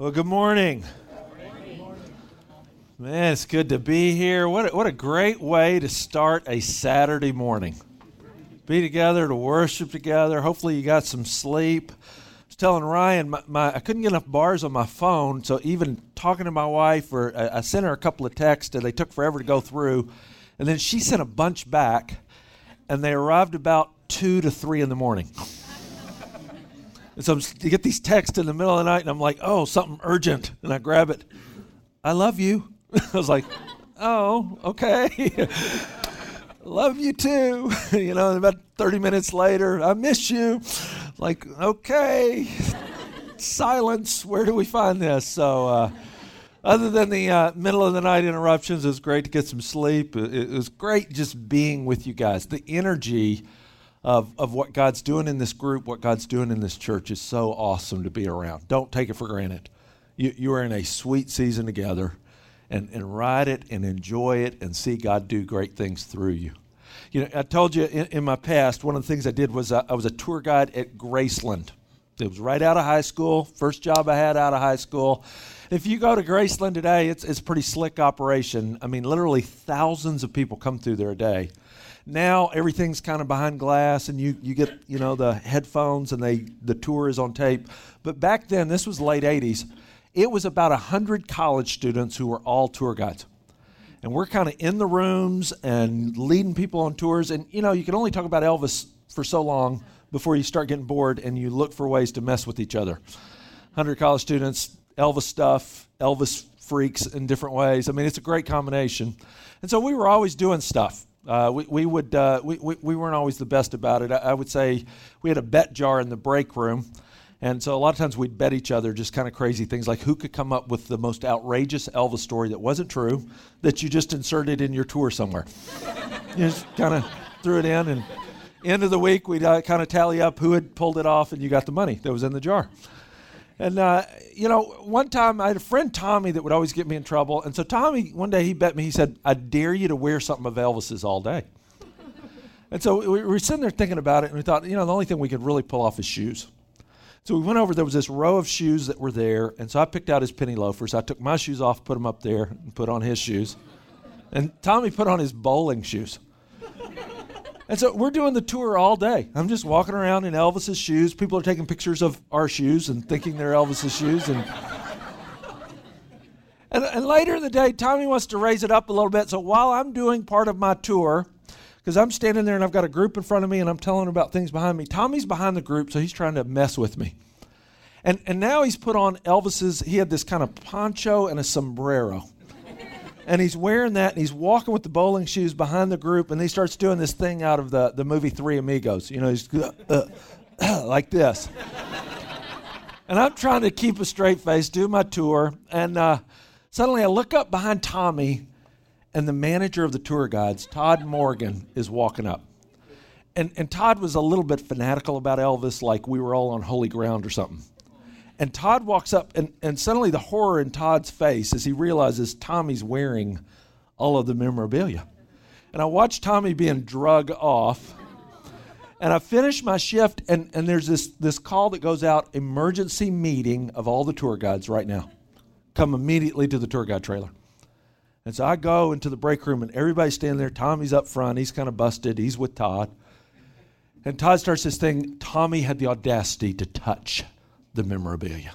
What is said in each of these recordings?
Well, good morning. Man, it's good to be here. What a, what a great way to start a Saturday morning. Be together to worship together. Hopefully, you got some sleep. I was telling Ryan, my, my I couldn't get enough bars on my phone, so even talking to my wife, or I, I sent her a couple of texts, and they took forever to go through. And then she sent a bunch back, and they arrived about two to three in the morning. And so you get these texts in the middle of the night, and I'm like, oh, something urgent. And I grab it. I love you. I was like, oh, okay. love you too. you know, about 30 minutes later, I miss you. Like, okay. Silence. Where do we find this? So, uh, other than the uh, middle of the night interruptions, it was great to get some sleep. It, it, was great just being with you guys. The energy of, of what God's doing in this group, what God's doing in this church is so awesome to be around. Don't take it for granted. You, you are in a sweet season together, and, and ride it and enjoy it and see God do great things through you. You know, I told you in, in my past, one of the things I did was uh, I was a tour guide at Graceland. It was right out of high school, first job I had out of high school if you go to Graceland today, it's, it's a pretty slick operation. I mean, literally thousands of people come through there a day. Now everything's kind of behind glass, and you, you get you know the headphones, and they the tour is on tape. But back then, this was late '80s. It was about hundred college students who were all tour guides and we're kind of in the rooms and leading people on tours. And you know, you can only talk about Elvis for so long before you start getting bored and you look for ways to mess with each other. 100 college students Elvis stuff, Elvis freaks in different ways. I mean, it's a great combination. And so we were always doing stuff. Uh, we, we, would, uh, we, we, we, weren't always the best about it. I, I, would say we had a bet jar in the break room. And so a lot of times we'd bet each other just kind of crazy things like who could come up with the most outrageous Elvis story that wasn't true that you just inserted in your tour somewhere. you just kind of threw it in, and end of the week we'd uh, kind of tally up who had pulled it off, and you got the money that was in the jar. And, uh, you know, one time I had a friend, Tommy, that would always get me in trouble. And so Tommy, one day he bet me, he said, I dare you to wear something of Elvis's all day. and so we were sitting there thinking about it, and we thought, you know, the only thing we could really pull off is shoes. So we went over, there was this row of shoes that were there. And so I picked out his penny loafers. I took my shoes off, put them up there, and put on his shoes. And Tommy put on his bowling shoes. And so we're doing the tour all day. I'm just walking around in Elvis's shoes. People are taking pictures of our shoes and thinking they're Elvis's shoes. And, and, and later in the day, Tommy wants to raise it up a little bit. So while I'm doing part of my tour, because I'm standing there and I've got a group in front of me and I'm telling them about things behind me, Tommy's behind the group, so he's trying to mess with me. And, and now he's put on Elvis's, he had this kind of poncho and a sombrero and he's wearing that and he's walking with the bowling shoes behind the group and he starts doing this thing out of the, the movie Three Amigos. You know, he's uh, uh, like this. and I'm trying to keep a straight face, do my tour, and uh, suddenly I look up behind Tommy and the manager of the tour guides, Todd Morgan, is walking up. And, and Todd was a little bit fanatical about Elvis, like we were all on holy ground or something. And Todd walks up, and, and suddenly the horror in Todd's face as he realizes Tommy's wearing all of the memorabilia. And I watch Tommy being drug off. And I finish my shift, and, and there's this, this call that goes out emergency meeting of all the tour guides right now. Come immediately to the tour guide trailer. And so I go into the break room, and everybody's standing there. Tommy's up front. He's kind of busted. He's with Todd. And Todd starts this thing Tommy had the audacity to touch the memorabilia.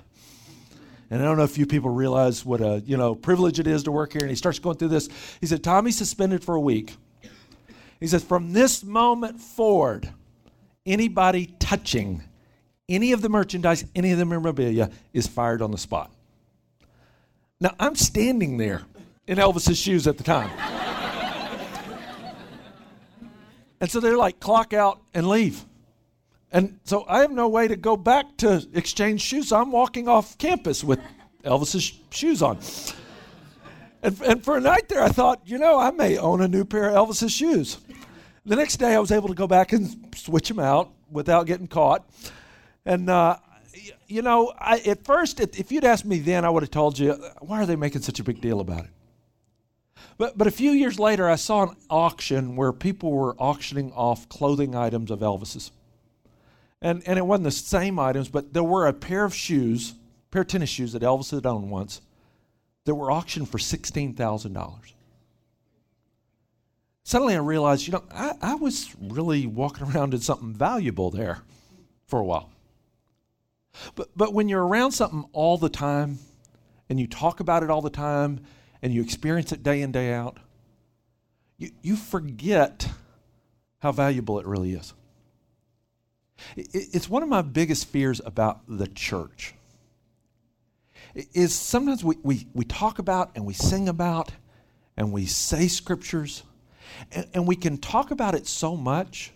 And I don't know if you people realize what a you know privilege it is to work here. And he starts going through this. He said, Tommy's suspended for a week. He says, from this moment forward, anybody touching any of the merchandise, any of the memorabilia is fired on the spot. Now I'm standing there in Elvis's shoes at the time. and so they're like, clock out and leave. And so I have no way to go back to exchange shoes. I'm walking off campus with Elvis's shoes on. And, and for a night there, I thought, you know, I may own a new pair of Elvis's shoes. The next day, I was able to go back and switch them out without getting caught. And, uh, you know, I, at first, if you'd asked me then, I would have told you, why are they making such a big deal about it? But, but a few years later, I saw an auction where people were auctioning off clothing items of Elvis's. And, and it wasn't the same items, but there were a pair of shoes, pair of tennis shoes that Elvis had owned once that were auctioned for $16,000. Suddenly I realized, you know, I, I was really walking around in something valuable there for a while. But, but when you're around something all the time and you talk about it all the time and you experience it day in, day out, you, you forget how valuable it really is. It, it's one of my biggest fears about the church is sometimes we, we, we talk about and we sing about and we say scriptures and, and we can talk about it so much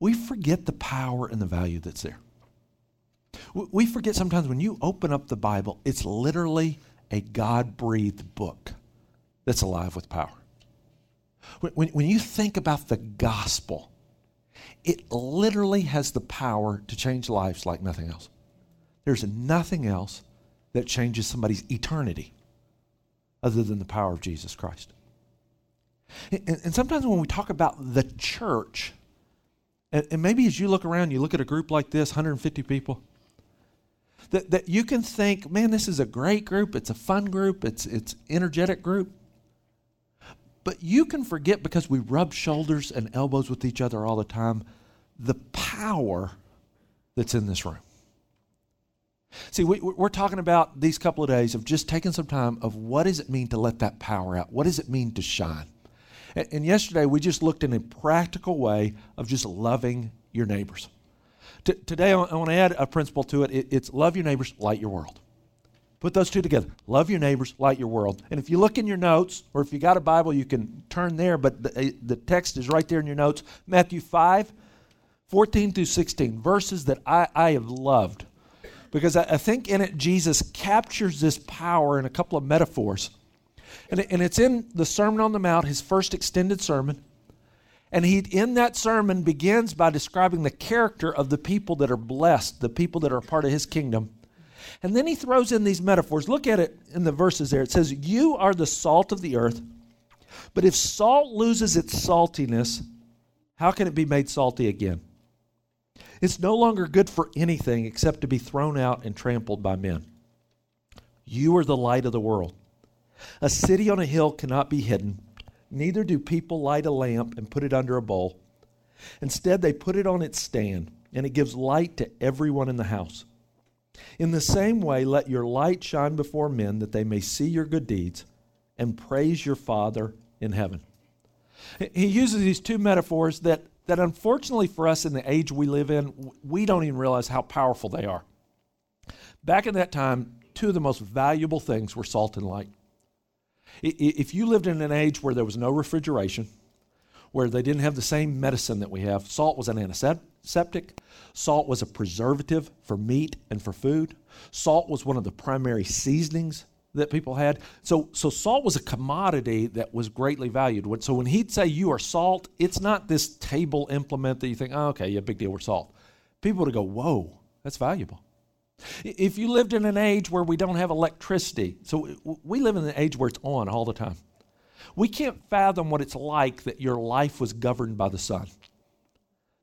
we forget the power and the value that's there. We forget sometimes when you open up the bible it's literally a god-breathed book that's alive with power. When, when you think about the gospel it literally has the power to change lives like nothing else there's nothing else that changes somebody's eternity other than the power of Jesus Christ. And, and sometimes when we talk about the church, and, and, maybe as you look around, you look at a group like this 150 people. That, that you can think, man, this is a great group. It's a fun group. It's it's energetic group. But you can forget because we rub shoulders and elbows with each other all the time, the power that's in this room. See, we, are talking about these couple of days of just taking some time of what does it mean to let that power out? What does it mean to shine? And, and yesterday we just looked in a practical way of just loving your neighbors. T- today I want to add a principle to it. it. It's love your neighbors, light your world. Put those two together. Love your neighbors, light your world. And if you look in your notes, or if you got a Bible, you can turn there, but the, eh, the text is right there in your notes. Matthew 5, 14 through 16, verses that I, I have loved because I, I think in it Jesus captures this power in a couple of metaphors. And, it, and it's in the Sermon on the Mount, his first extended sermon. And he, in that sermon, begins by describing the character of the people that are blessed, the people that are part of his kingdom. And then he throws in these metaphors. Look at it in the verses there. It says, You are the salt of the earth. But if salt loses its saltiness, how can it be made salty again? It's no longer good for anything except to be thrown out and trampled by men. You are the light of the world. A city on a hill cannot be hidden, neither do people light a lamp and put it under a bowl. Instead, they put it on its stand, and it gives light to everyone in the house. In the same way, let your light shine before men that they may see your good deeds and praise your Father in heaven. He uses these two metaphors that that unfortunately for us in the age we live in, we don't even realize how powerful they are. Back in that time, two of the most valuable things were salt and light. If you lived in an age where there was no refrigeration, where they didn't have the same medicine that we have, salt was an antiseptic, salt was a preservative for meat and for food, salt was one of the primary seasonings that people had. So, so salt was a commodity that was greatly valued. So when he'd say you are salt, it's not this table implement that you think, oh, okay, yeah, big deal, we're salt. People would go, whoa, that's valuable. If you lived in an age where we don't have electricity, so we live in an age where it's on all the time. We can't fathom what it's like that your life was governed by the sun.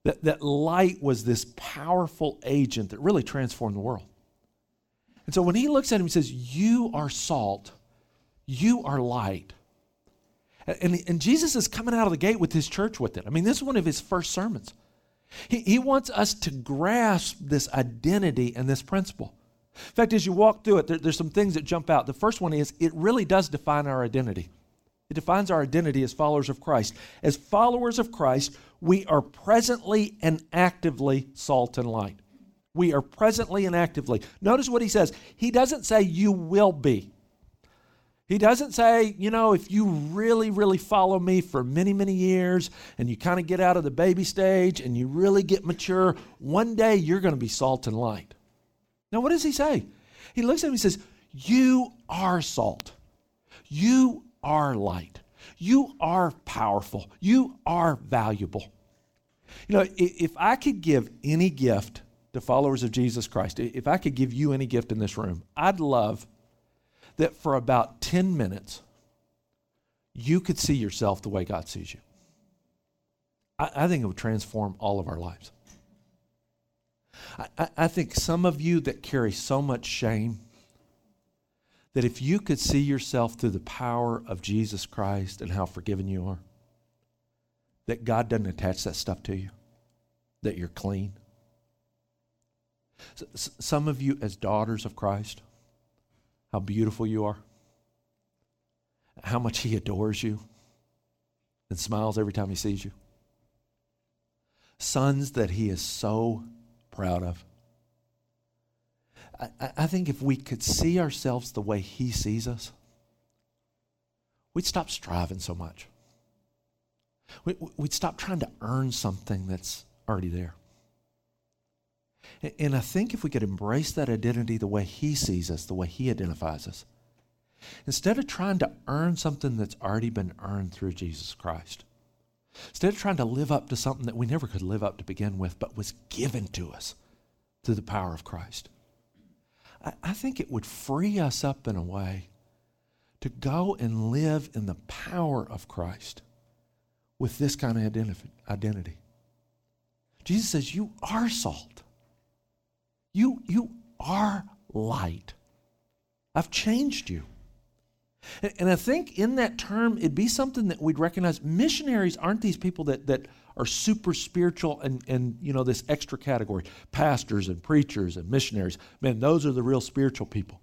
That, that light was this powerful agent that really transformed the world. And so when he looks at him, he says, You are salt, you are light. And, and Jesus is coming out of the gate with his church with it. I mean, this is one of his first sermons. He, he wants us to grasp this identity and this principle. In fact, as you walk through it, there, there's some things that jump out. The first one is it really does define our identity. It defines our identity as followers of Christ. As followers of Christ, we are presently and actively salt and light. We are presently and actively. Notice what he says. He doesn't say you will be. He doesn't say, you know, if you really, really follow me for many, many years and you kind of get out of the baby stage and you really get mature, one day you're going to be salt and light. Now, what does he say? He looks at him and says, You are salt. You are light. You are powerful. You are valuable. You know, if I could give any gift to followers of Jesus Christ, if I could give you any gift in this room, I'd love that for about 10 minutes, you could see yourself the way God sees you. I, I think it would transform all of our lives. I, I think some of you that carry so much shame that if you could see yourself through the power of Jesus Christ and how forgiven you are, that God doesn't attach that stuff to you, that you're clean. Some of you, as daughters of Christ, how beautiful you are, how much He adores you and smiles every time He sees you. Sons that He is so proud of. I, I think if we could see ourselves the way He sees us, we'd stop striving so much. We, would stop trying to earn something that's already there. And I think if we could embrace that identity the way He sees us, the way He identifies us, instead of trying to earn something that's already been earned through Jesus Christ, instead of trying to live up to something that we never could live up to begin with, but was given to us through the power of Christ, I, think it would free us up in a way to go and live in the power of Christ with this kind of identity. Jesus says, You are salt. You, you are light. I've changed you. And, and I think in that term, it'd be something that we'd recognize. Missionaries aren't these people that, that are super spiritual and, and you know this extra category pastors and preachers and missionaries. Man those are the real spiritual people.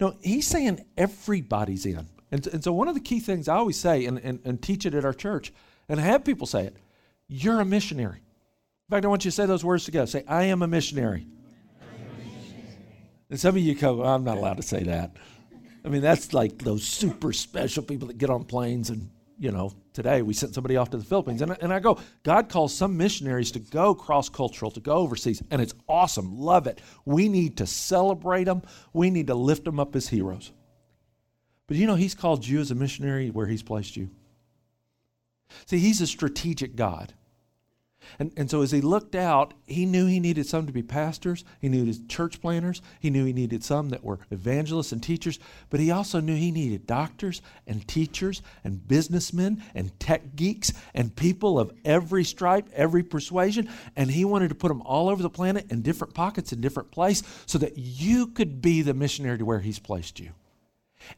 No he's saying everybody's in. And, and so one of the key things i always say and, and, and teach it at our church and have people say it you're a missionary. In fact i want you to say those words together. Say i am a missionary. And some of you go, I'm not allowed to say that. I mean, that's like those super special people that get on planes and, you know, today we sent somebody off to the Philippines. And, and I go, God calls some missionaries to go cross cultural, to go overseas, and it's awesome. Love it. We need to celebrate them, we need to lift them up as heroes. But you know, He's called you as a missionary where He's placed you. See, He's a strategic God. And, and so as he looked out, he knew he needed some to be pastors. He needed church planners. He knew he needed some that were evangelists and teachers. But he also knew he needed doctors and teachers and businessmen and tech geeks and people of every stripe, every persuasion. And he wanted to put them all over the planet in different pockets in different places so that you could be the missionary to where he's placed you.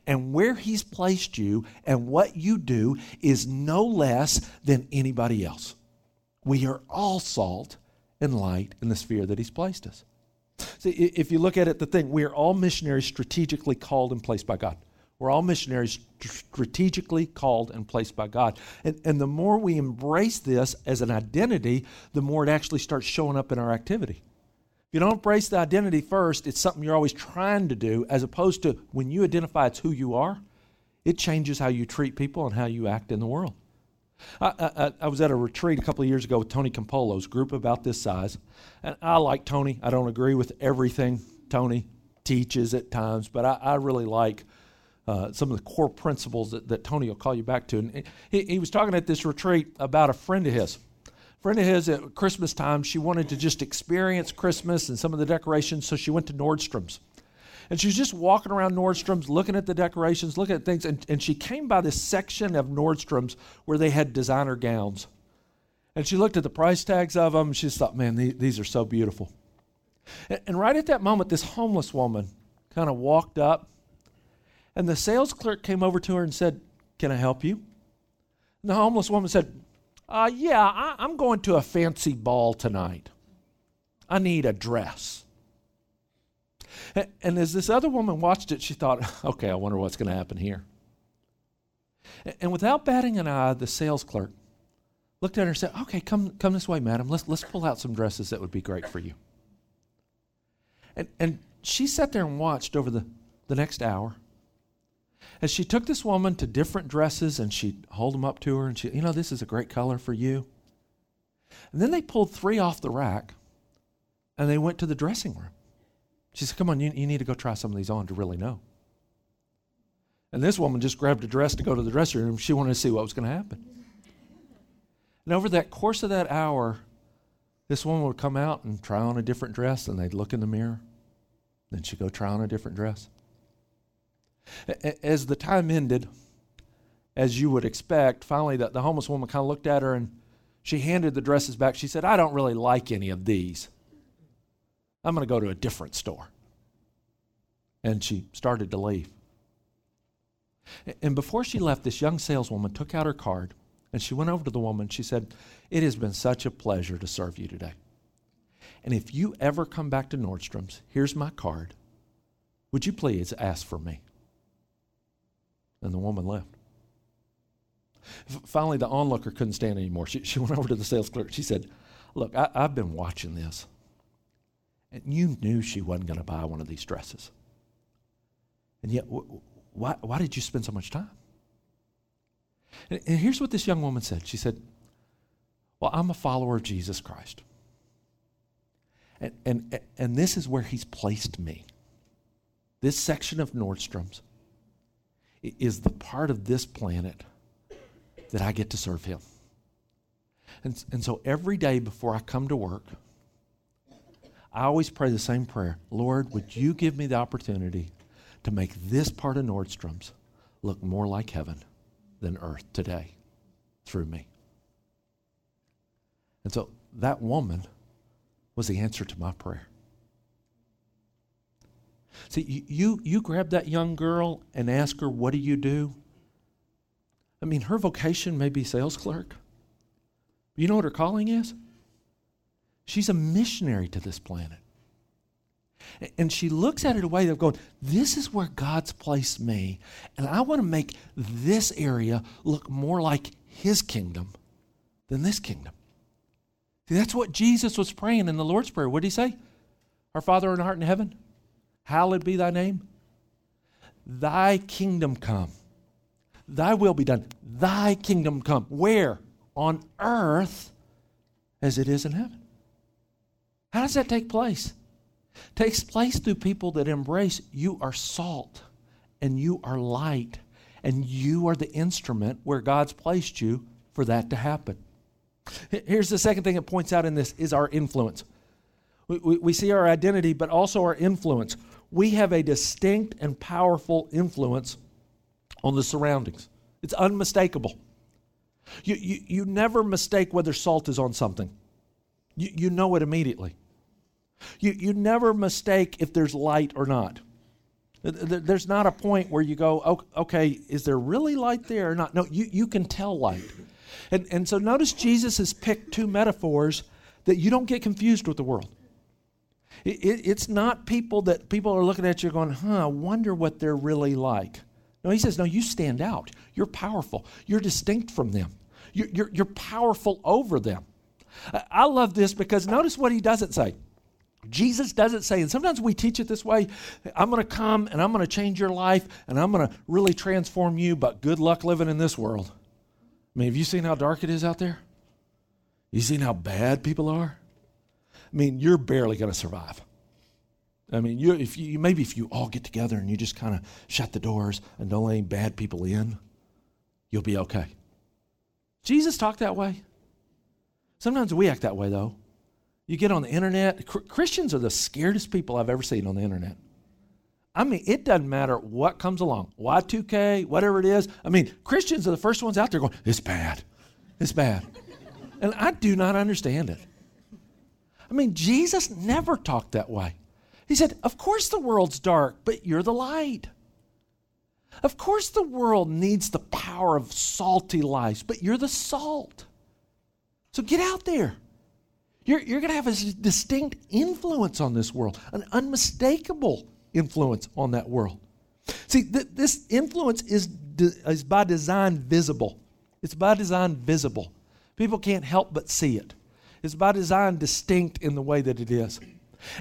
And where he's placed you and what you do is no less than anybody else. We are all salt and light in the sphere that He's placed us. See, if you look at it, the thing, we are all missionaries strategically called and placed by God. We're all missionaries strategically called and placed by God. And, and the more we embrace this as an identity, the more it actually starts showing up in our activity. If you don't embrace the identity first, it's something you're always trying to do, as opposed to when you identify it's who you are, it changes how you treat people and how you act in the world. I, I, I, was at a retreat a couple of years ago with Tony Campolo's group about this size. And I like Tony. I don't agree with everything Tony teaches at times, but I, I really like uh, some of the core principles that, that, Tony will call you back to. And he, he was talking at this retreat about a friend of his. Friend of his at Christmas time, she wanted to just experience Christmas and some of the decorations, so she went to Nordstrom's. And she's just walking around Nordstrom's, looking at the decorations, looking at things. And, and she came by this section of Nordstrom's where they had designer gowns. And she looked at the price tags of them. She just thought, man, these, these are so beautiful. And, and right at that moment, this homeless woman kind of walked up. And the sales clerk came over to her and said, Can I help you? And the homeless woman said, uh, Yeah, I, I'm going to a fancy ball tonight. I need a dress. And as this other woman watched it, she thought, okay, I wonder what's going to happen here. And without batting an eye, the sales clerk looked at her and said, okay, come, come this way, madam. Let's, let's pull out some dresses that would be great for you. And, and she sat there and watched over the, the next hour as she took this woman to different dresses and she'd hold them up to her and she, you know, this is a great color for you. And then they pulled three off the rack and they went to the dressing room. She said, Come on, you, you need to go try some of these on to really know. And this woman just grabbed a dress to go to the dressing room. She wanted to see what was going to happen. And over that course of that hour, this woman would come out and try on a different dress, and they'd look in the mirror. Then she'd go try on a different dress. As the time ended, as you would expect, finally the, the homeless woman kind of looked at her and she handed the dresses back. She said, I don't really like any of these. I'm going to go to a different store. And she started to leave. And before she left, this young saleswoman took out her card and she went over to the woman. She said, It has been such a pleasure to serve you today. And if you ever come back to Nordstrom's, here's my card. Would you please ask for me? And the woman left. Finally, the onlooker couldn't stand anymore. She, she went over to the sales clerk. She said, Look, I, I've been watching this. And you knew she wasn't going to buy one of these dresses. And yet, why, why did you spend so much time? And, and here's what this young woman said She said, Well, I'm a follower of Jesus Christ. And, and, and this is where he's placed me. This section of Nordstrom's is the part of this planet that I get to serve him. And, and so every day before I come to work, I always pray the same prayer Lord, would you give me the opportunity to make this part of Nordstrom's look more like heaven than earth today through me? And so that woman was the answer to my prayer. See, you, you grab that young girl and ask her, What do you do? I mean, her vocation may be sales clerk. You know what her calling is? She's a missionary to this planet. And she looks at it a way of going, This is where God's placed me. And I want to make this area look more like His kingdom than this kingdom. See, that's what Jesus was praying in the Lord's Prayer. What did He say? Our Father in art in heaven, hallowed be thy name. Thy kingdom come. Thy will be done. Thy kingdom come. Where? On earth as it is in heaven. How does that take place? It takes place through people that embrace you are salt and you are light and you are the instrument where God's placed you for that to happen. Here's the second thing it points out in this is our influence. We, we, we, see our identity, but also our influence. We have a distinct and powerful influence on the surroundings. It's unmistakable. You, you, you never mistake whether salt is on something, you, you know it immediately. You, you never mistake if there's light or not. There's not a point where you go, okay, is there really light there or not? No, you, you can tell light. And, and so notice Jesus has picked two metaphors that you don't get confused with the world. It, it, it's not people that people are looking at you going, huh, I wonder what they're really like. No, he says, no, you stand out. You're powerful. You're distinct from them. You're, you're, you're powerful over them. I love this because notice what he doesn't say. Jesus doesn't say, and sometimes we teach it this way I'm going to come and I'm going to change your life and I'm going to really transform you, but good luck living in this world. I mean, have you seen how dark it is out there? You seen how bad people are? I mean, you're barely going to survive. I mean, you, if you, maybe if you all get together and you just kind of shut the doors and don't let any bad people in, you'll be okay. Jesus talked that way. Sometimes we act that way, though. You get on the internet, Christians are the scariest people I've ever seen on the internet. I mean, it doesn't matter what comes along, Y2K, whatever it is. I mean, Christians are the first ones out there going, it's bad. It's bad. and I do not understand it. I mean, Jesus never talked that way. He said, Of course the world's dark, but you're the light. Of course the world needs the power of salty life, but you're the salt. So get out there. You're, you're going to have a distinct influence on this world, an unmistakable influence on that world. See, th- this influence is, de- is by design visible. It's by design visible. People can't help but see it. It's by design distinct in the way that it is.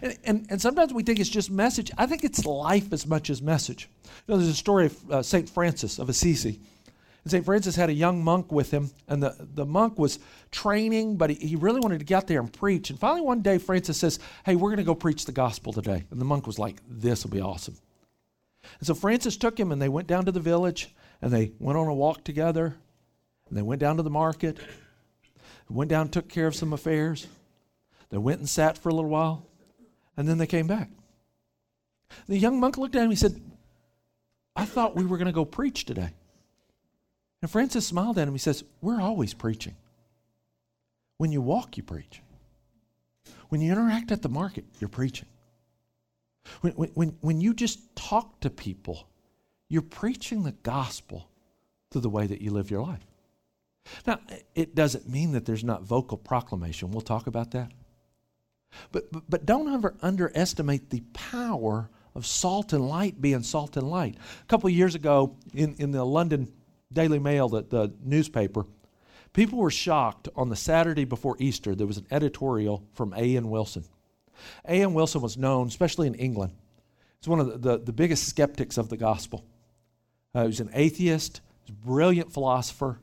And, and, and sometimes we think it's just message. I think it's life as much as message. You know, there's a story of uh, St. Francis of Assisi. And St. Francis had a young monk with him, and the, the monk was training, but he, he really wanted to get out there and preach. And finally, one day, Francis says, Hey, we're going to go preach the gospel today. And the monk was like, This will be awesome. And so Francis took him, and they went down to the village, and they went on a walk together, and they went down to the market, went down took care of some affairs. They went and sat for a little while, and then they came back. The young monk looked at him, he said, I thought we were going to go preach today. And Francis smiled at him. He says, We're always preaching. When you walk, you preach. When you interact at the market, you're preaching. When, when, when you just talk to people, you're preaching the gospel through the way that you live your life. Now, it doesn't mean that there's not vocal proclamation. We'll talk about that. But, but, but don't ever underestimate the power of salt and light being salt and light. A couple years ago, in, in the London Daily Mail, the, the newspaper, people were shocked on the Saturday before Easter. There was an editorial from A.N. Wilson. A.N. Wilson was known, especially in England, as one of the, the, the biggest skeptics of the gospel. Uh, he was an atheist, a brilliant philosopher,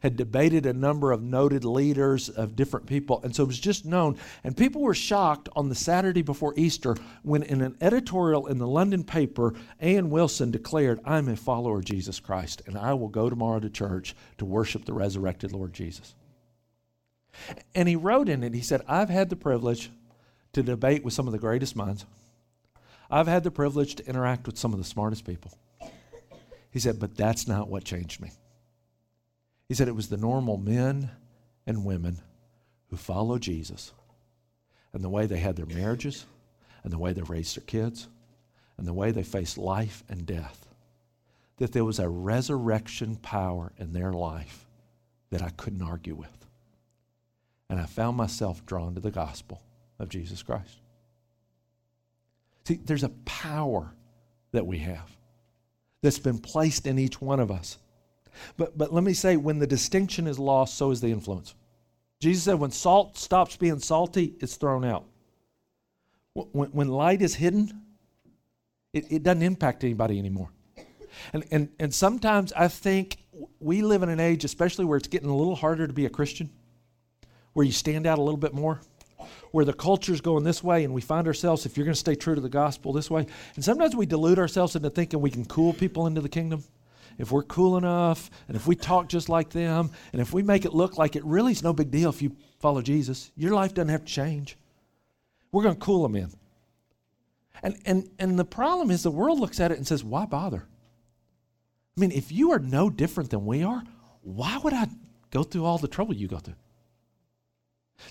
had debated a number of noted leaders of different people, and so it was just known. And people were shocked on the Saturday before Easter when, in an editorial in the London paper, A.N. Wilson declared, I'm a follower of Jesus Christ, and I will go tomorrow to church to worship the resurrected Lord Jesus. And he wrote in it, he said, I've had the privilege to debate with some of the greatest minds. I've had the privilege to interact with some of the smartest people. He said, but that's not what changed me. He said it was the normal men and women who follow Jesus and the way they had their marriages and the way they raised their kids and the way they faced life and death. That there was a resurrection power in their life that I couldn't argue with. And I found myself drawn to the gospel of Jesus Christ. See, there's a power that we have that's been placed in each one of us. But, but let me say, when the distinction is lost, so is the influence. Jesus said, when salt stops being salty, it's thrown out. When, when light is hidden, it, it doesn't impact anybody anymore. And, and, and sometimes I think we live in an age, especially where it's getting a little harder to be a Christian, where you stand out a little bit more where the culture's going this way and we find ourselves, if you're going to stay true to the gospel, this way. And sometimes we delude ourselves into thinking we can cool people into the kingdom. If we're cool enough and if we talk just like them and if we make it look like it really is no big deal if you follow Jesus, your life doesn't have to change. We're going to cool them in. And, and, and the problem is the world looks at it and says, why bother? I mean, if you are no different than we are, why would I go through all the trouble you go through?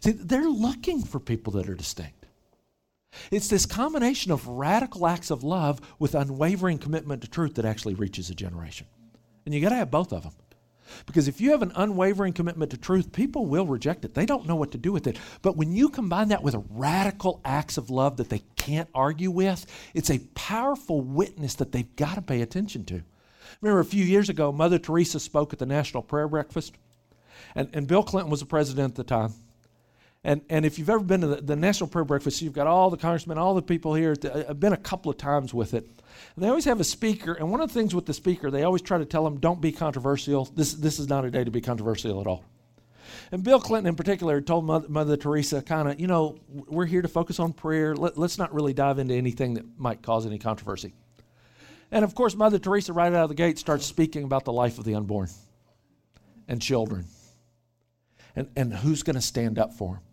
See, they're looking for people that are distinct. It's this combination of radical acts of love with unwavering commitment to truth that actually reaches a generation. And you got to have both of them. Because if you have an unwavering commitment to truth, people will reject it. They don't know what to do with it. But when you combine that with radical acts of love that they can't argue with, it's a powerful witness that they've got to pay attention to. Remember a few years ago, Mother Teresa spoke at the National Prayer Breakfast, and, and Bill Clinton was the president at the time. And, and if you've ever been to the, the, National Prayer Breakfast, you've got all the congressmen, all the people here. I've been a couple of times with it. And they always have a speaker, and one of the things with the speaker, they always try to tell them, don't be controversial. This, this is not a day to be controversial at all. And Bill Clinton, in particular, told Mother, Mother Teresa, kind of, you know, we're here to focus on prayer. Let, let's not really dive into anything that might cause any controversy. And of course, Mother Teresa, right out of the gate, starts speaking about the life of the unborn and children and, and who's going to stand up for them.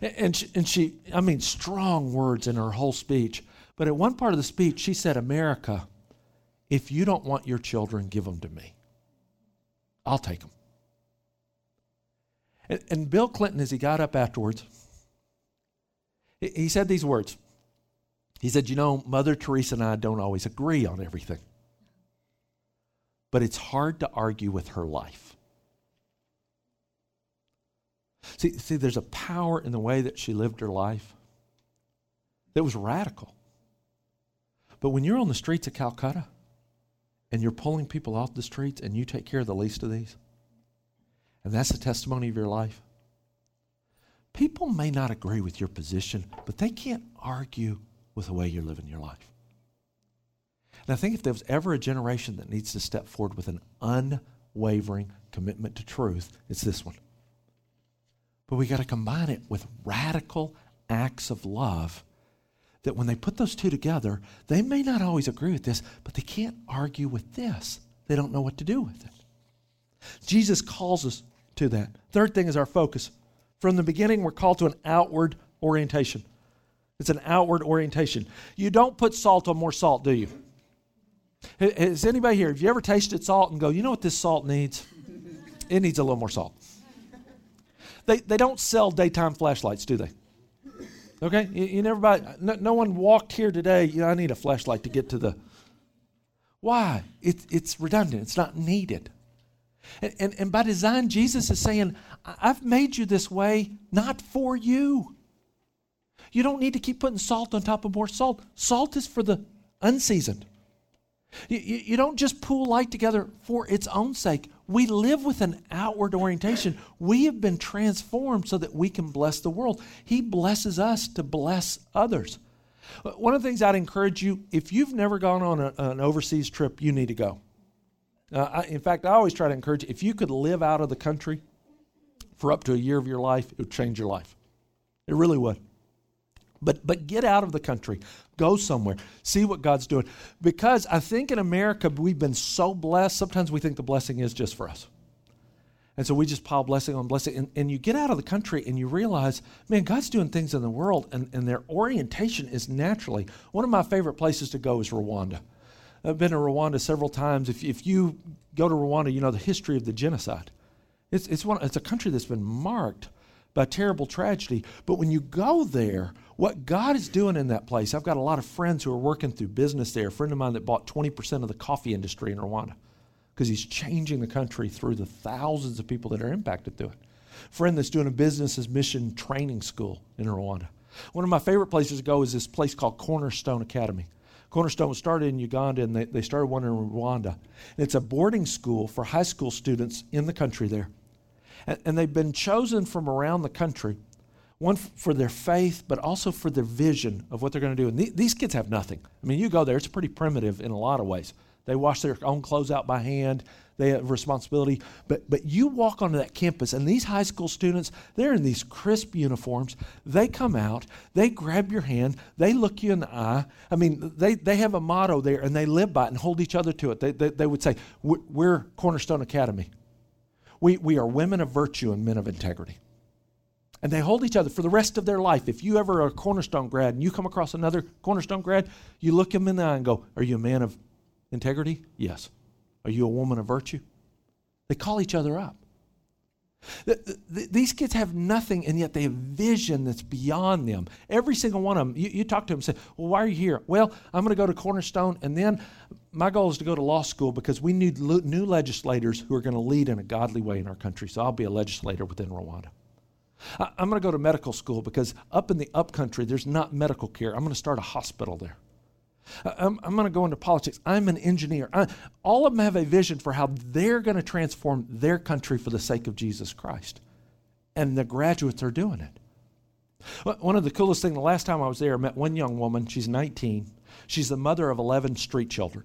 And she, and she, I mean, strong words in her whole speech. But at one part of the speech, she said, America, if you don't want your children, give them to me. I'll take them. And, and Bill Clinton, as he got up afterwards, he said these words. He said, You know, Mother Teresa and I don't always agree on everything, but it's hard to argue with her life. See, see, there's a power in the way that she lived her life that was radical. But when you're on the streets of Calcutta and you're pulling people off the streets and you take care of the least of these, and that's the testimony of your life, people may not agree with your position, but they can't argue with the way you're living your life. And I think if there was ever a generation that needs to step forward with an unwavering commitment to truth, it's this one. But we got to combine it with radical acts of love that when they put those two together, they may not always agree with this, but they can't argue with this. They don't know what to do with it. Jesus calls us to that. Third thing is our focus. From the beginning, we're called to an outward orientation. It's an outward orientation. You don't put salt on more salt, do you? Has anybody here, have you ever tasted salt and go, you know what this salt needs? It needs a little more salt. They, they don't sell daytime flashlights, do they? Okay? You, you never buy, no, no, one walked here today, you know, I need a flashlight to get to the. Why? It, it's redundant, it's not needed. And, and, and by design, Jesus is saying, I've made you this way not for you. You don't need to keep putting salt on top of more salt. Salt is for the unseasoned. You, you, you, don't just pool light together for its own sake. We live with an outward orientation. We have been transformed so that we can bless the world. He blesses us to bless others. One of the things I'd encourage you if you've never gone on a, an overseas trip, you need to go. Uh, I, in fact, I always try to encourage if you could live out of the country for up to a year of your life, it would change your life. It really would. But, but get out of the country. Go somewhere. See what God's doing. Because I think in America, we've been so blessed. Sometimes we think the blessing is just for us. And so we just pile blessing on blessing. And, and you get out of the country and you realize, man, God's doing things in the world, and, and their orientation is naturally. One of my favorite places to go is Rwanda. I've been to Rwanda several times. If, if you go to Rwanda, you know the history of the genocide. It's, it's, one, it's a country that's been marked by terrible tragedy. But when you go there, what God is doing in that place, I've got a lot of friends who are working through business there. A friend of mine that bought 20% of the coffee industry in Rwanda because he's changing the country through the thousands of people that are impacted through it. A friend that's doing a business as mission training school in Rwanda. One of my favorite places to go is this place called Cornerstone Academy. Cornerstone was started in Uganda and they, they started one in Rwanda. And it's a boarding school for high school students in the country there. And, and they've been chosen from around the country, one for their faith, but also for their vision of what they're going to do. And th- these kids have nothing. I mean, you go there, it's pretty primitive in a lot of ways. They wash their own clothes out by hand. They have responsibility. But, but you walk onto that campus, and these high school students, they're in these crisp uniforms. They come out, they grab your hand, they look you in the eye. I mean, they, they have a motto there, and they live by it and hold each other to it. They, they, they would say, We're Cornerstone Academy. We, we are women of virtue and men of integrity. And they hold each other for the rest of their life. If you ever are a Cornerstone grad and you come across another Cornerstone grad, you look him in the eye and go, Are you a man of integrity? Yes. Are you a woman of virtue? They call each other up. The, the, these kids have nothing, and yet they have vision that's beyond them. Every single one of them, you, you talk to them and say, Well, why are you here? Well, I'm going to go to Cornerstone, and then my goal is to go to law school because we need new legislators who are going to lead in a godly way in our country. So I'll be a legislator within Rwanda. I, I'm going to go to medical school because up in the upcountry, there's not medical care. I'm going to start a hospital there. I'm, I'm going to go into politics. I'm an engineer. I, all of them have a vision for how they're going to transform their country for the sake of Jesus Christ. And the graduates are doing it. One of the coolest things, the last time I was there, I met one young woman. She's 19. She's the mother of 11 street children.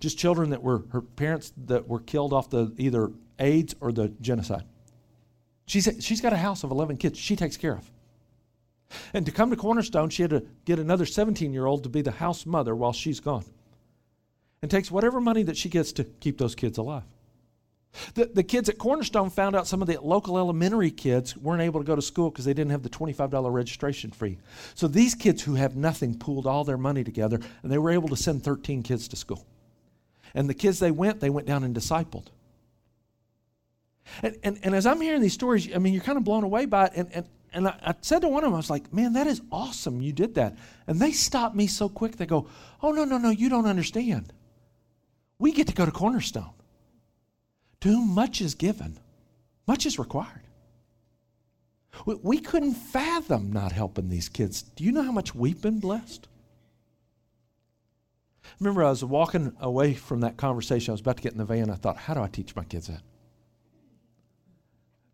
Just children that were her parents that were killed off the either AIDS or the genocide. She's, she's got a house of 11 kids she takes care of. And to come to Cornerstone, she had to get another 17 year old to be the house mother while she's gone. And takes whatever money that she gets to keep those kids alive. The, the kids at Cornerstone found out some of the local elementary kids weren't able to go to school because they didn't have the $25 registration fee. So these kids who have nothing pooled all their money together and they were able to send 13 kids to school. And the kids they went, they went down and discipled. And, and, and as I'm hearing these stories, I mean, you're kind of blown away by it. And, and and I, I, said to one of them, I was like, man, that is awesome. You did that. And they stopped me so quick. They go, oh, no, no, no, you don't understand. We get to go to Cornerstone. To whom much is given, much is required. We, we couldn't fathom not helping these kids. Do you know how much we've been blessed? Remember, I was walking away from that conversation. I was about to get in the van. I thought, how do I teach my kids that?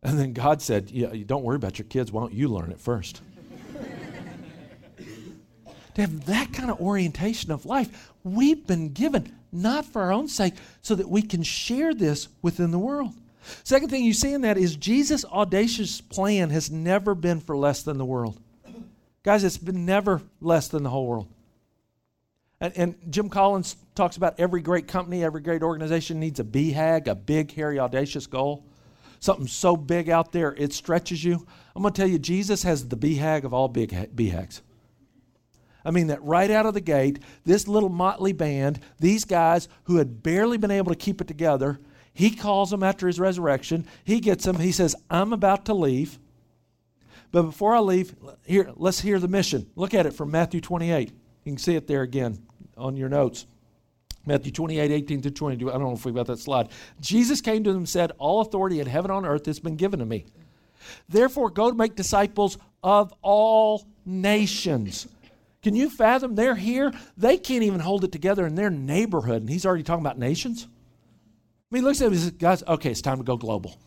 And then God said, Yeah, don't worry about your kids. Why don't you learn it first? to have that kind of orientation of life, we've been given not for our own sake, so that we can share this within the world. Second thing you see in that is Jesus' audacious plan has never been for less than the world. Guys, it's been never less than the whole world. And, and, Jim Collins talks about every great company, every great organization needs a BHAG, a big, hairy, audacious goal something so big out there it stretches you. I'm going to tell you, Jesus has the BHAG of all big BHAGs. I mean, that right out of the gate, this little motley band, these guys who had barely been able to keep it together, He calls them after his resurrection. He gets them. He says, I'm about to leave. But before I leave, here, let's hear the mission. Look at it from Matthew 28. You can see it there again on your notes. Matthew 28, 18 to 22. I don't know if we've got that slide. Jesus came to them and said, All authority in heaven and on earth has been given to me. Therefore, go to make disciples of all nations. Can you fathom? They're here. They can't even hold it together in their neighborhood. And he's already talking about nations. I mean, he looks at him and says, Guys, okay, it's time to go global.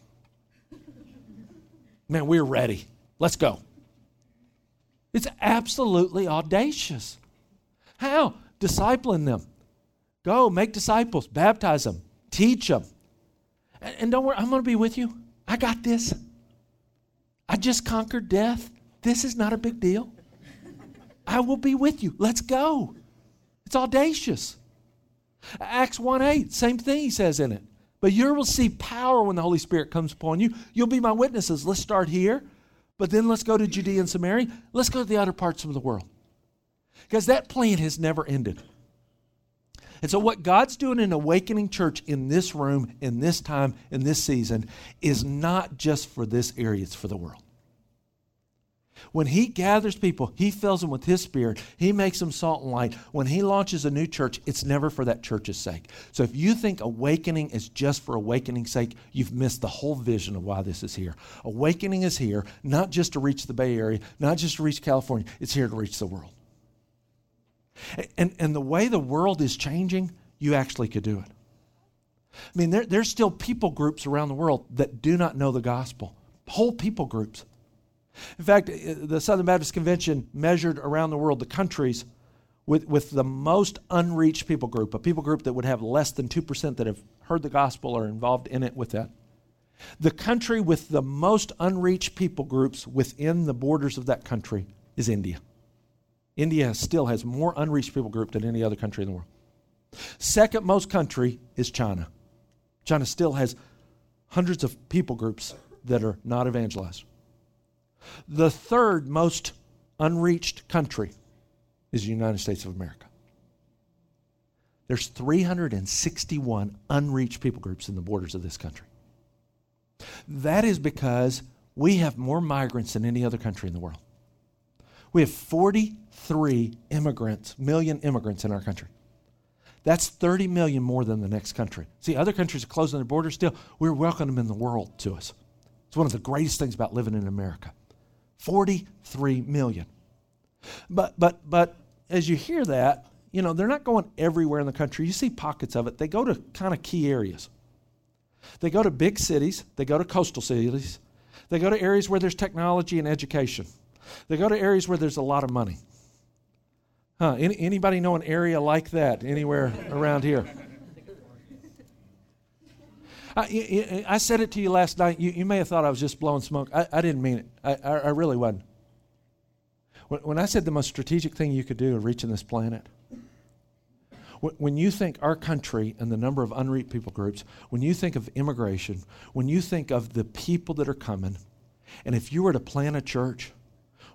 Man, we're ready. Let's go. It's absolutely audacious. How? Discipling them. Go, make disciples, baptize them, teach them. And, and don't worry, I'm going to be with you. I got this. I just conquered death. This is not a big deal. I will be with you. Let's go. It's audacious. Acts 1 8, same thing he says in it. But you will see power when the Holy Spirit comes upon you. You'll be my witnesses. Let's start here. But then let's go to Judea and Samaria. Let's go to the other parts of the world. Because that plan has never ended. And so, what God's doing in Awakening Church in this room, in this time, in this season, is not just for this area, it's for the world. When He gathers people, He fills them with His Spirit, He makes them salt and light. When He launches a new church, it's never for that church's sake. So if you think awakening is just for awakening's sake, you've missed the whole vision of why this is here. Awakening is here not just to reach the Bay Area, not just to reach California, it's here to reach the world. And, and the way the world is changing, you actually could do it. I mean, there, there's still people groups around the world that do not know the gospel, whole people groups. In fact, uh, the Southern Baptist Convention measured around the world the countries with, with the most unreached people group, a people group that would have less than 2% that have heard the gospel or involved in it with that. The country with the most unreached people groups within the borders of that country is India. India still has more unreached people group than any other country in the world. Second most country is China. China still has hundreds of people groups that are not evangelized. The third most unreached country is the United States of America. There's 361 unreached people groups in the borders of this country. That is because we have more migrants than any other country in the world. We have 43 immigrants, million immigrants in our country. That's 30 million more than the next country. See, other countries are closing their borders still. We're welcoming them in the world to us. It's one of the greatest things about living in America. 43 million. But but but as you hear that, you know, they're not going everywhere in the country. You see pockets of it. They go to kind of key areas. They go to big cities, they go to coastal cities, they go to areas where there's technology and education. They go to areas where there's a lot of money. Huh? Any, anybody know an area like that anywhere around here? I, I, said it to you last night. You, you, may have thought I was just blowing smoke. I, I didn't mean it. I, I, really wasn't. When, I said the most strategic thing you could do in reaching this planet, when, when you think our country and the number of unreached people groups, when you think of immigration, when you think of the people that are coming, and if you were to plant a church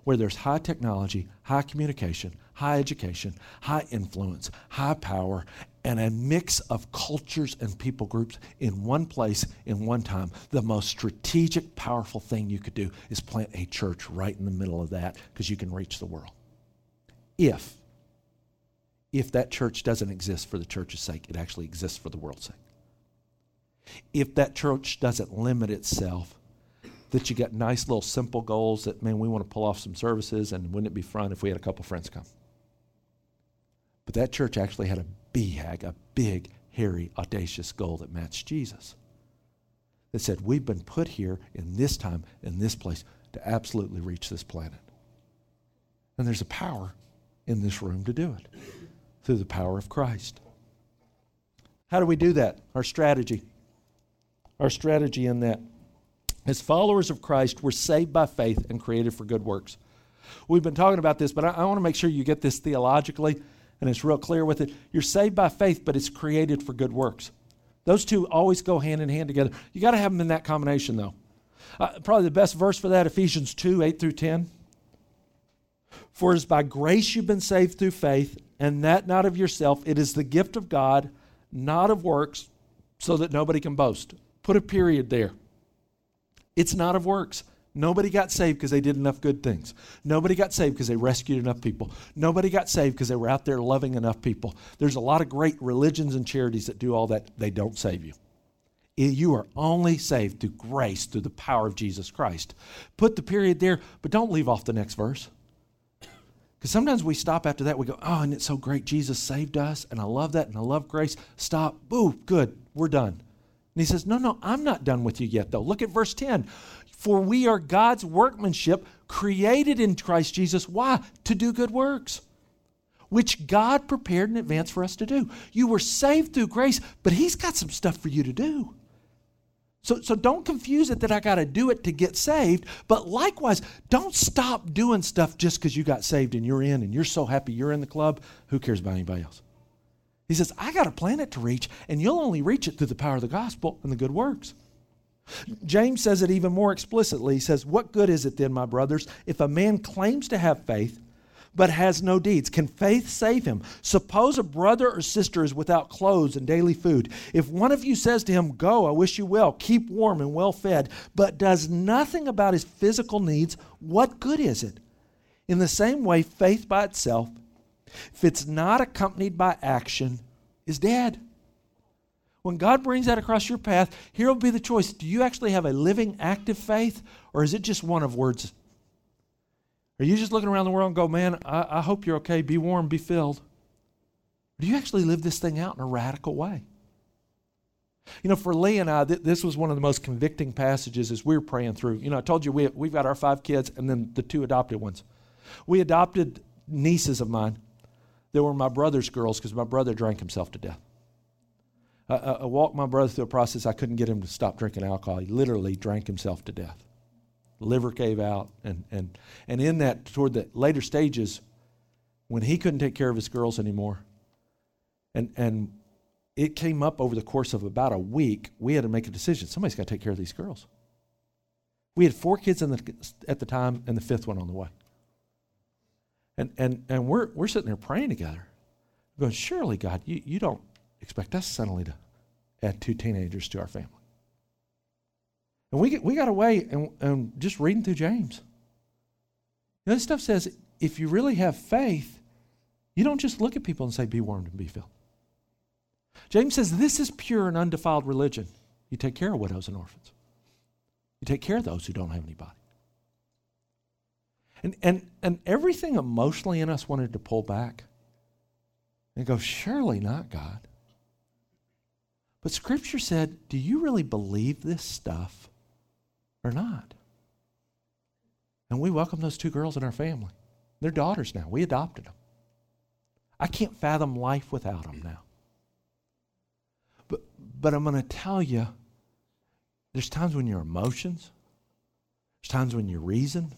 where there's high technology, high communication, high education, high influence, high power, and a mix of cultures and people groups in one place in one time. The most strategic, powerful thing you could do is plant a church right in the middle of that because you can reach the world. If, if that church doesn't exist for the church's sake, it actually exists for the world's sake. If that church doesn't limit itself that you got nice little simple goals that, man, we want to pull off some services, and wouldn't it be fun if we had a couple friends come? But that church actually had a BHAG, a big, hairy, audacious goal that matched Jesus. That said, we've been put here in this time, in this place, to absolutely reach this planet. And there's a power in this room to do it through the power of Christ. How do we do that? Our strategy. Our strategy in that. As followers of Christ, we're saved by faith and created for good works. We've been talking about this, but I, I want to make sure you get this theologically and it's real clear with it. You're saved by faith, but it's created for good works. Those two always go hand in hand together. You got to have them in that combination, though. Uh, probably the best verse for that, Ephesians 2 8 through 10. For it is by grace you've been saved through faith, and that not of yourself. It is the gift of God, not of works, so that nobody can boast. Put a period there. It's not of works. Nobody got saved because they did enough good things. Nobody got saved because they rescued enough people. Nobody got saved because they were out there loving enough people. There's a lot of great religions and charities that do all that. They don't save you. You are only saved through grace, through the power of Jesus Christ. Put the period there, but don't leave off the next verse. Because sometimes we stop after that, we go, oh, and it's so great. Jesus saved us, and I love that, and I love grace. Stop. Boo, good. We're done. And he says, no, no, I'm not done with you yet, though. Look at verse 10. For we are God's workmanship, created in Christ Jesus. Why? To do good works, which God prepared in advance for us to do. You were saved through grace, but He's got some stuff for you to do. So, so don't confuse it that I got to do it to get saved. But likewise, don't stop doing stuff just because you got saved and you're in and you're so happy you're in the club. Who cares about anybody else? He says, I got a planet to reach, and you'll only reach it through the power of the gospel and the good works. James says it even more explicitly. He says, What good is it then, my brothers, if a man claims to have faith but has no deeds. Can faith save him? Suppose a brother or sister is without clothes and daily food. If one of you says to him, Go, I wish you well, keep warm and well fed, but does nothing about his physical needs, what good is it? In the same way, faith by itself, if it's not accompanied by action, is dead. When God brings that across your path, here will be the choice. Do you actually have a living, active faith, or is it just one of words are you just looking around the world and go, man, I, I hope you're okay, be warm, be filled? Do you actually live this thing out in a radical way? You know, for Lee and I, th- this was one of the most convicting passages as we were praying through. You know, I told you we, we've got our five kids and then the two adopted ones. We adopted nieces of mine that were my brother's girls because my brother drank himself to death. I, I, I walked my brother through a process. I couldn't get him to stop drinking alcohol. He literally drank himself to death liver gave out. And, and, and in that, toward the later stages, when he couldn't take care of his girls anymore, and, and it came up over the course of about a week, we had to make a decision. Somebody's got to take care of these girls. We had four kids the, at the time and the fifth one on the way. And, and, and we're, we're sitting there praying together, going, Surely, God, you, you don't expect us suddenly to add two teenagers to our family. And we, get, we got away and, and just reading through James. This stuff says if you really have faith, you don't just look at people and say, be warmed and be filled. James says this is pure and undefiled religion. You take care of widows and orphans, you take care of those who don't have anybody. And, and, and everything emotionally in us wanted to pull back and go, surely not, God. But Scripture said, do you really believe this stuff? or not. And we welcome those two girls in our family. They're daughters now. We adopted them. I can't fathom life without them now. But, but I'm going to tell you there's times when your emotions, there's times when your reason,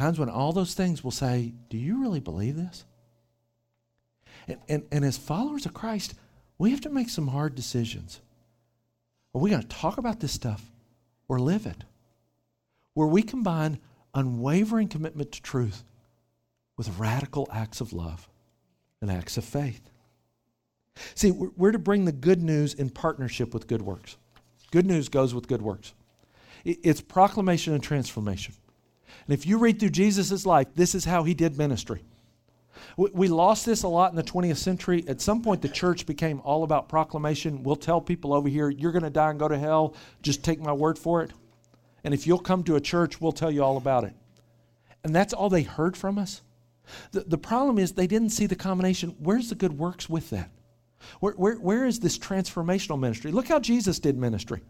times when all those things will say, Do you really believe this? And, and, and as followers of Christ, we have to make some hard decisions. Are we going to talk about this stuff? or live it, where we combine unwavering commitment to truth with radical acts of love and acts of faith. See, we're to bring the good news in partnership with good works. Good news goes with good works. It's proclamation and transformation. And if you read through Jesus' life, this is how he did ministry. We lost this a lot in the 20th century. At some point, the church became all about proclamation. We'll tell people over here, you're going to die and go to hell. Just take my word for it. And if you'll come to a church, we'll tell you all about it. And that's all they heard from us. The, the problem is they didn't see the combination. Where's the good works with that? Where, where, where is this transformational ministry? Look how Jesus did ministry.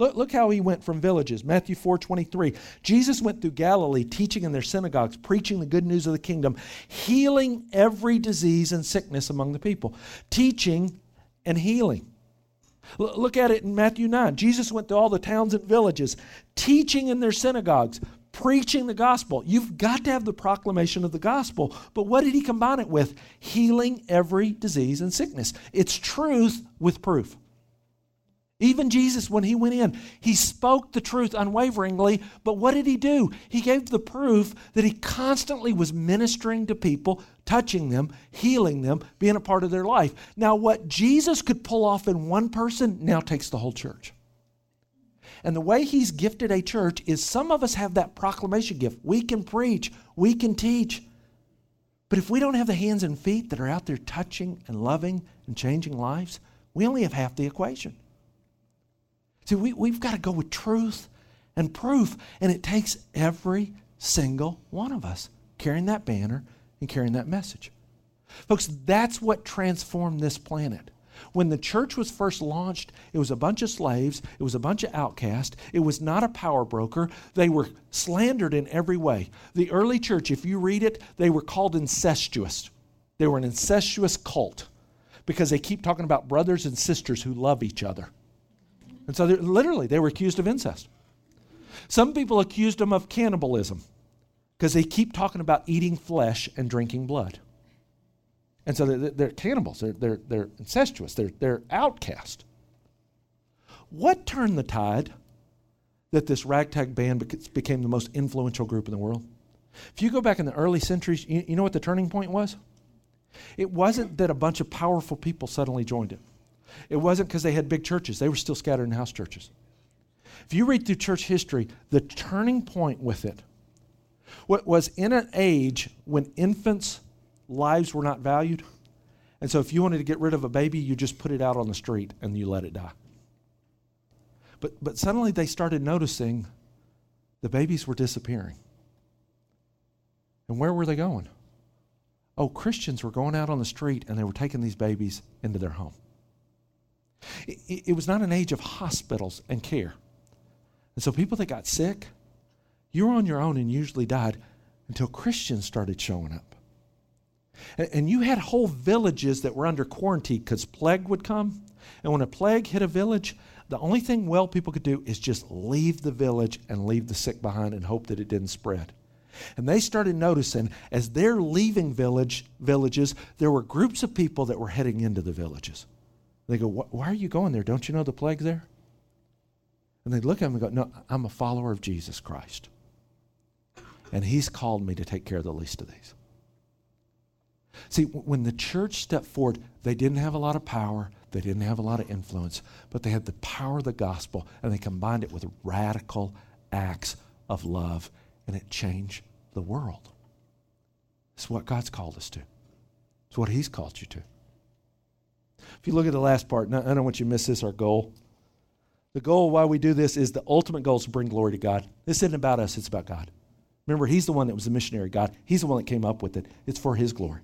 Look, look how he went from villages. Matthew 4 23. Jesus went through Galilee, teaching in their synagogues, preaching the good news of the kingdom, healing every disease and sickness among the people. Teaching and healing. L- look at it in Matthew 9. Jesus went to all the towns and villages, teaching in their synagogues, preaching the gospel. You've got to have the proclamation of the gospel. But what did he combine it with? Healing every disease and sickness. It's truth with proof. Even Jesus, when he went in, he spoke the truth unwaveringly, but what did he do? He gave the proof that he constantly was ministering to people, touching them, healing them, being a part of their life. Now, what Jesus could pull off in one person now takes the whole church. And the way he's gifted a church is some of us have that proclamation gift. We can preach, we can teach. But if we don't have the hands and feet that are out there touching and loving and changing lives, we only have half the equation. See, we, we've got to go with truth and proof, and it takes every single one of us carrying that banner and carrying that message. Folks, that's what transformed this planet. When the church was first launched, it was a bunch of slaves, it was a bunch of outcasts, it was not a power broker. They were slandered in every way. The early church, if you read it, they were called incestuous. They were an incestuous cult because they keep talking about brothers and sisters who love each other. And so literally, they were accused of incest. Some people accused them of cannibalism because they keep talking about eating flesh and drinking blood. And so they're, they're cannibals, they're, they're, they're incestuous, they're, they're outcast. What turned the tide that this ragtag band became the most influential group in the world? If you go back in the early centuries, you, you know what the turning point was? It wasn't that a bunch of powerful people suddenly joined it. It wasn't because they had big churches, they were still scattered in house churches. If you read through church history, the turning point with it what was in an age when infants' lives were not valued. And so if you wanted to get rid of a baby, you just put it out on the street and you let it die. But, but suddenly they started noticing the babies were disappearing. And where were they going? Oh, Christians were going out on the street and they were taking these babies into their home. It, it was not an age of hospitals and care. And so people that got sick, you were on your own and usually died until Christians started showing up. And, and you had whole villages that were under quarantine because plague would come. And when a plague hit a village, the only thing well people could do is just leave the village and leave the sick behind and hope that it didn't spread. And they started noticing as they're leaving village villages, there were groups of people that were heading into the villages. They go, Why are you going there? Don't you know the plague there? And they look at him and go, No, I'm a follower of Jesus Christ. And he's called me to take care of the least of these. See, when the church stepped forward, they didn't have a lot of power, they didn't have a lot of influence, but they had the power of the gospel and they combined it with radical acts of love, and it changed the world. It's what God's called us to, it's what He's called you to. If you look at the last part, I don't want you to miss this, our goal. The goal why we do this is the ultimate goal is to bring glory to God. This isn't about us, it's about God. Remember, He's the one that was the missionary God. He's the one that came up with it. It's for His glory.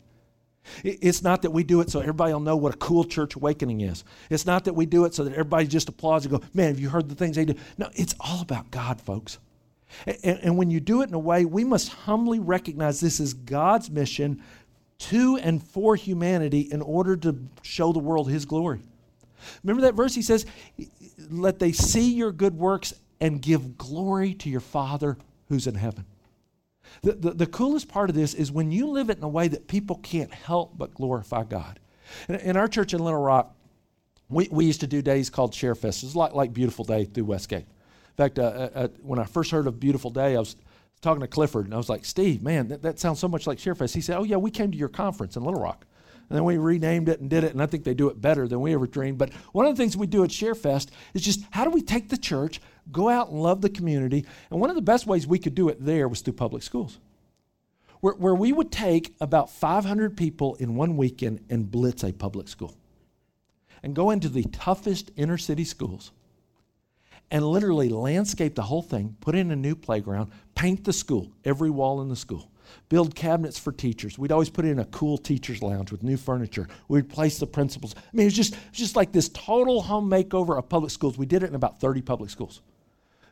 It's not that we do it so everybody will know what a cool church awakening is. It's not that we do it so that everybody just applauds and go, man, have you heard the things they do? No, it's all about God, folks. And when you do it in a way, we must humbly recognize this is God's mission to and for humanity in order to show the world his glory. Remember that verse? He says, Let they see your good works and give glory to your Father who's in heaven. The, the, the, coolest part of this is when you live it in a way that people can't help but glorify God. In, our church in Little Rock, we, we used to do days called Share Fest. It's like, like Beautiful Day through Westgate. In fact, uh, uh, uh when I first heard of Beautiful Day, I was talking to Clifford, and I was like, Steve, man, that, that sounds so much like ShareFest. He said, Oh, yeah, we came to your conference in Little Rock. And then we renamed it and did it, and I think they do it better than we ever dreamed. But one of the things we do at ShareFest is just how do we take the church, go out and love the community? And one of the best ways we could do it there was through public schools, where, where we would take about 500 people in one weekend and blitz a public school and go into the toughest inner city schools and literally landscape the whole thing, put in a new playground, paint the school, every wall in the school, build cabinets for teachers. We'd always put in a cool teacher's lounge with new furniture. We'd place the principals. I mean, it was just, just like this total home makeover of public schools. We did it in about 30 public schools.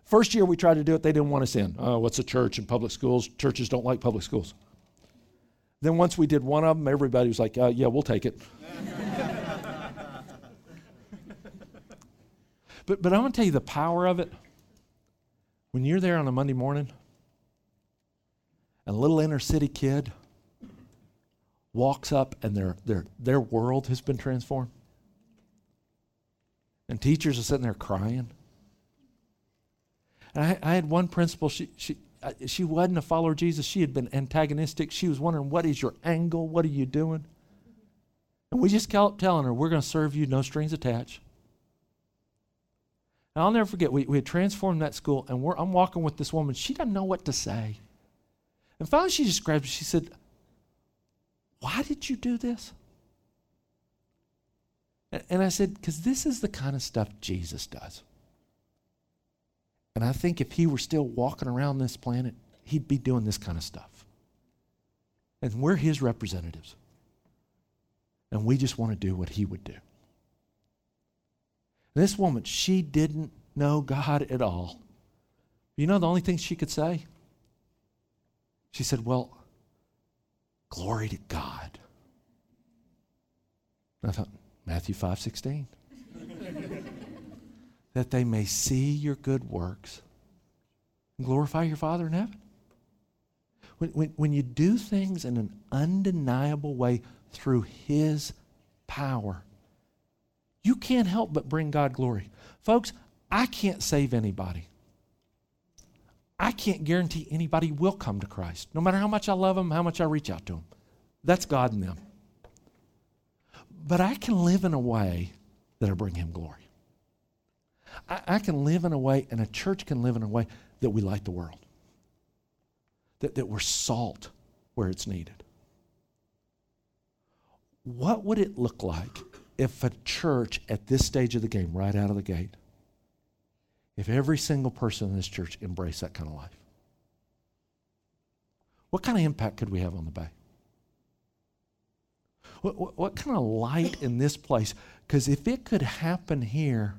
First year we tried to do it, they didn't want us in. Oh, what's a church and public schools? Churches don't like public schools. Then once we did one of them, everybody was like, uh, yeah, we'll take it. But, but I'm going to tell you the power of it. When you're there on a Monday morning, and a little inner city kid walks up and their, their, their world has been transformed. And teachers are sitting there crying. And I, I had one principal, she, she, uh, she wasn't a follower of Jesus. She had been antagonistic. She was wondering, what is your angle? What are you doing? And we just kept telling her, we're going to serve you, no strings attached. And I'll never forget, we, we had transformed that school, and I'm walking with this woman. She doesn't know what to say. And finally, she just grabbed me. She said, Why did you do this? And I said, Because this is the kind of stuff Jesus does. And I think if he were still walking around this planet, he'd be doing this kind of stuff. And we're his representatives. And we just want to do what he would do. This woman, she didn't know God at all. You know the only thing she could say? She said, Well, glory to God. I thought, Matthew 5 16. that they may see your good works and glorify your Father in heaven. When, when, when you do things in an undeniable way through His power, you can't help but bring God glory. Folks, I can't save anybody. I can't guarantee anybody will come to Christ, no matter how much I love them, how much I reach out to them. That's God in them. But I can live in a way that'll bring Him glory. I, I can live in a way, and a church can live in a way that we light the world, that, that we're salt where it's needed. What would it look like if a church at this stage of the game, right out of the gate, if every single person in this church embraced that kind of life? What kind of impact could we have on the Bay? What, what, what kind of light in this place? Because if it could happen here,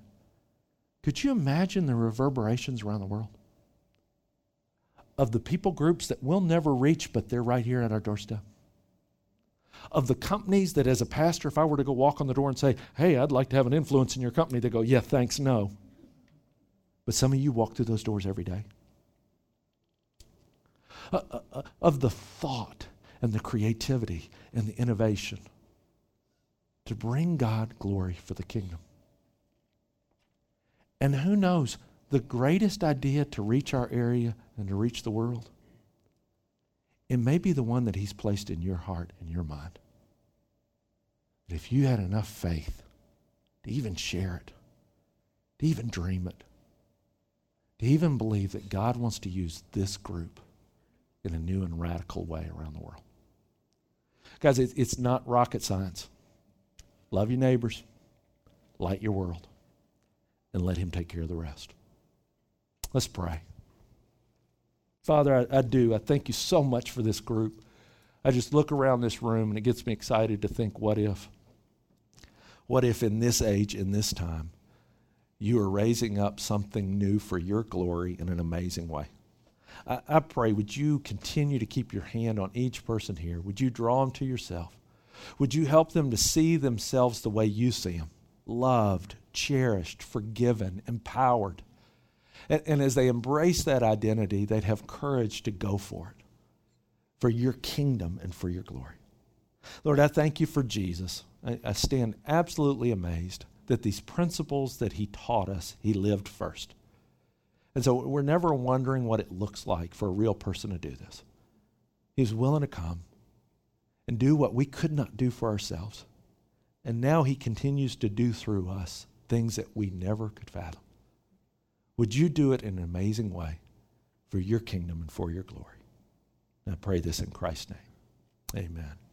could you imagine the reverberations around the world? Of the people groups that we'll never reach, but they're right here at our doorstep of the companies that, as a pastor, if I were to go walk on the door and say, Hey, I'd like to have an influence in your company, they go, Yeah, thanks, no. But some of you walk through those doors every day. Uh, uh, uh, of the thought and the creativity and the innovation to bring God glory for the kingdom. And who knows, the greatest idea to reach our area and to reach the world it may be the one that He's placed in your heart and your mind. But if you had enough faith to even share it, to even dream it, to even believe that God wants to use this group in a new and radical way around the world. Guys, it's not rocket science. Love your neighbors, light your world, and let Him take care of the rest. Let's pray. Father, I, I, do. I thank you so much for this group. I just look around this room and it gets me excited to think, what if? What if in this age, in this time, you are raising up something new for your glory in an amazing way? I, I pray, would you continue to keep your hand on each person here? Would you draw them to yourself? Would you help them to see themselves the way you see them? Loved, cherished, forgiven, empowered. And, and as they embrace that identity, they'd have courage to go for it, for your kingdom and for your glory. Lord, I thank you for Jesus. I, I stand absolutely amazed that these principles that he taught us, he lived first. And so we're never wondering what it looks like for a real person to do this. He's willing to come and do what we could not do for ourselves. And now he continues to do through us things that we never could fathom. Would you do it in an amazing way for your kingdom and for your glory? And I pray this in Christ's name. Amen.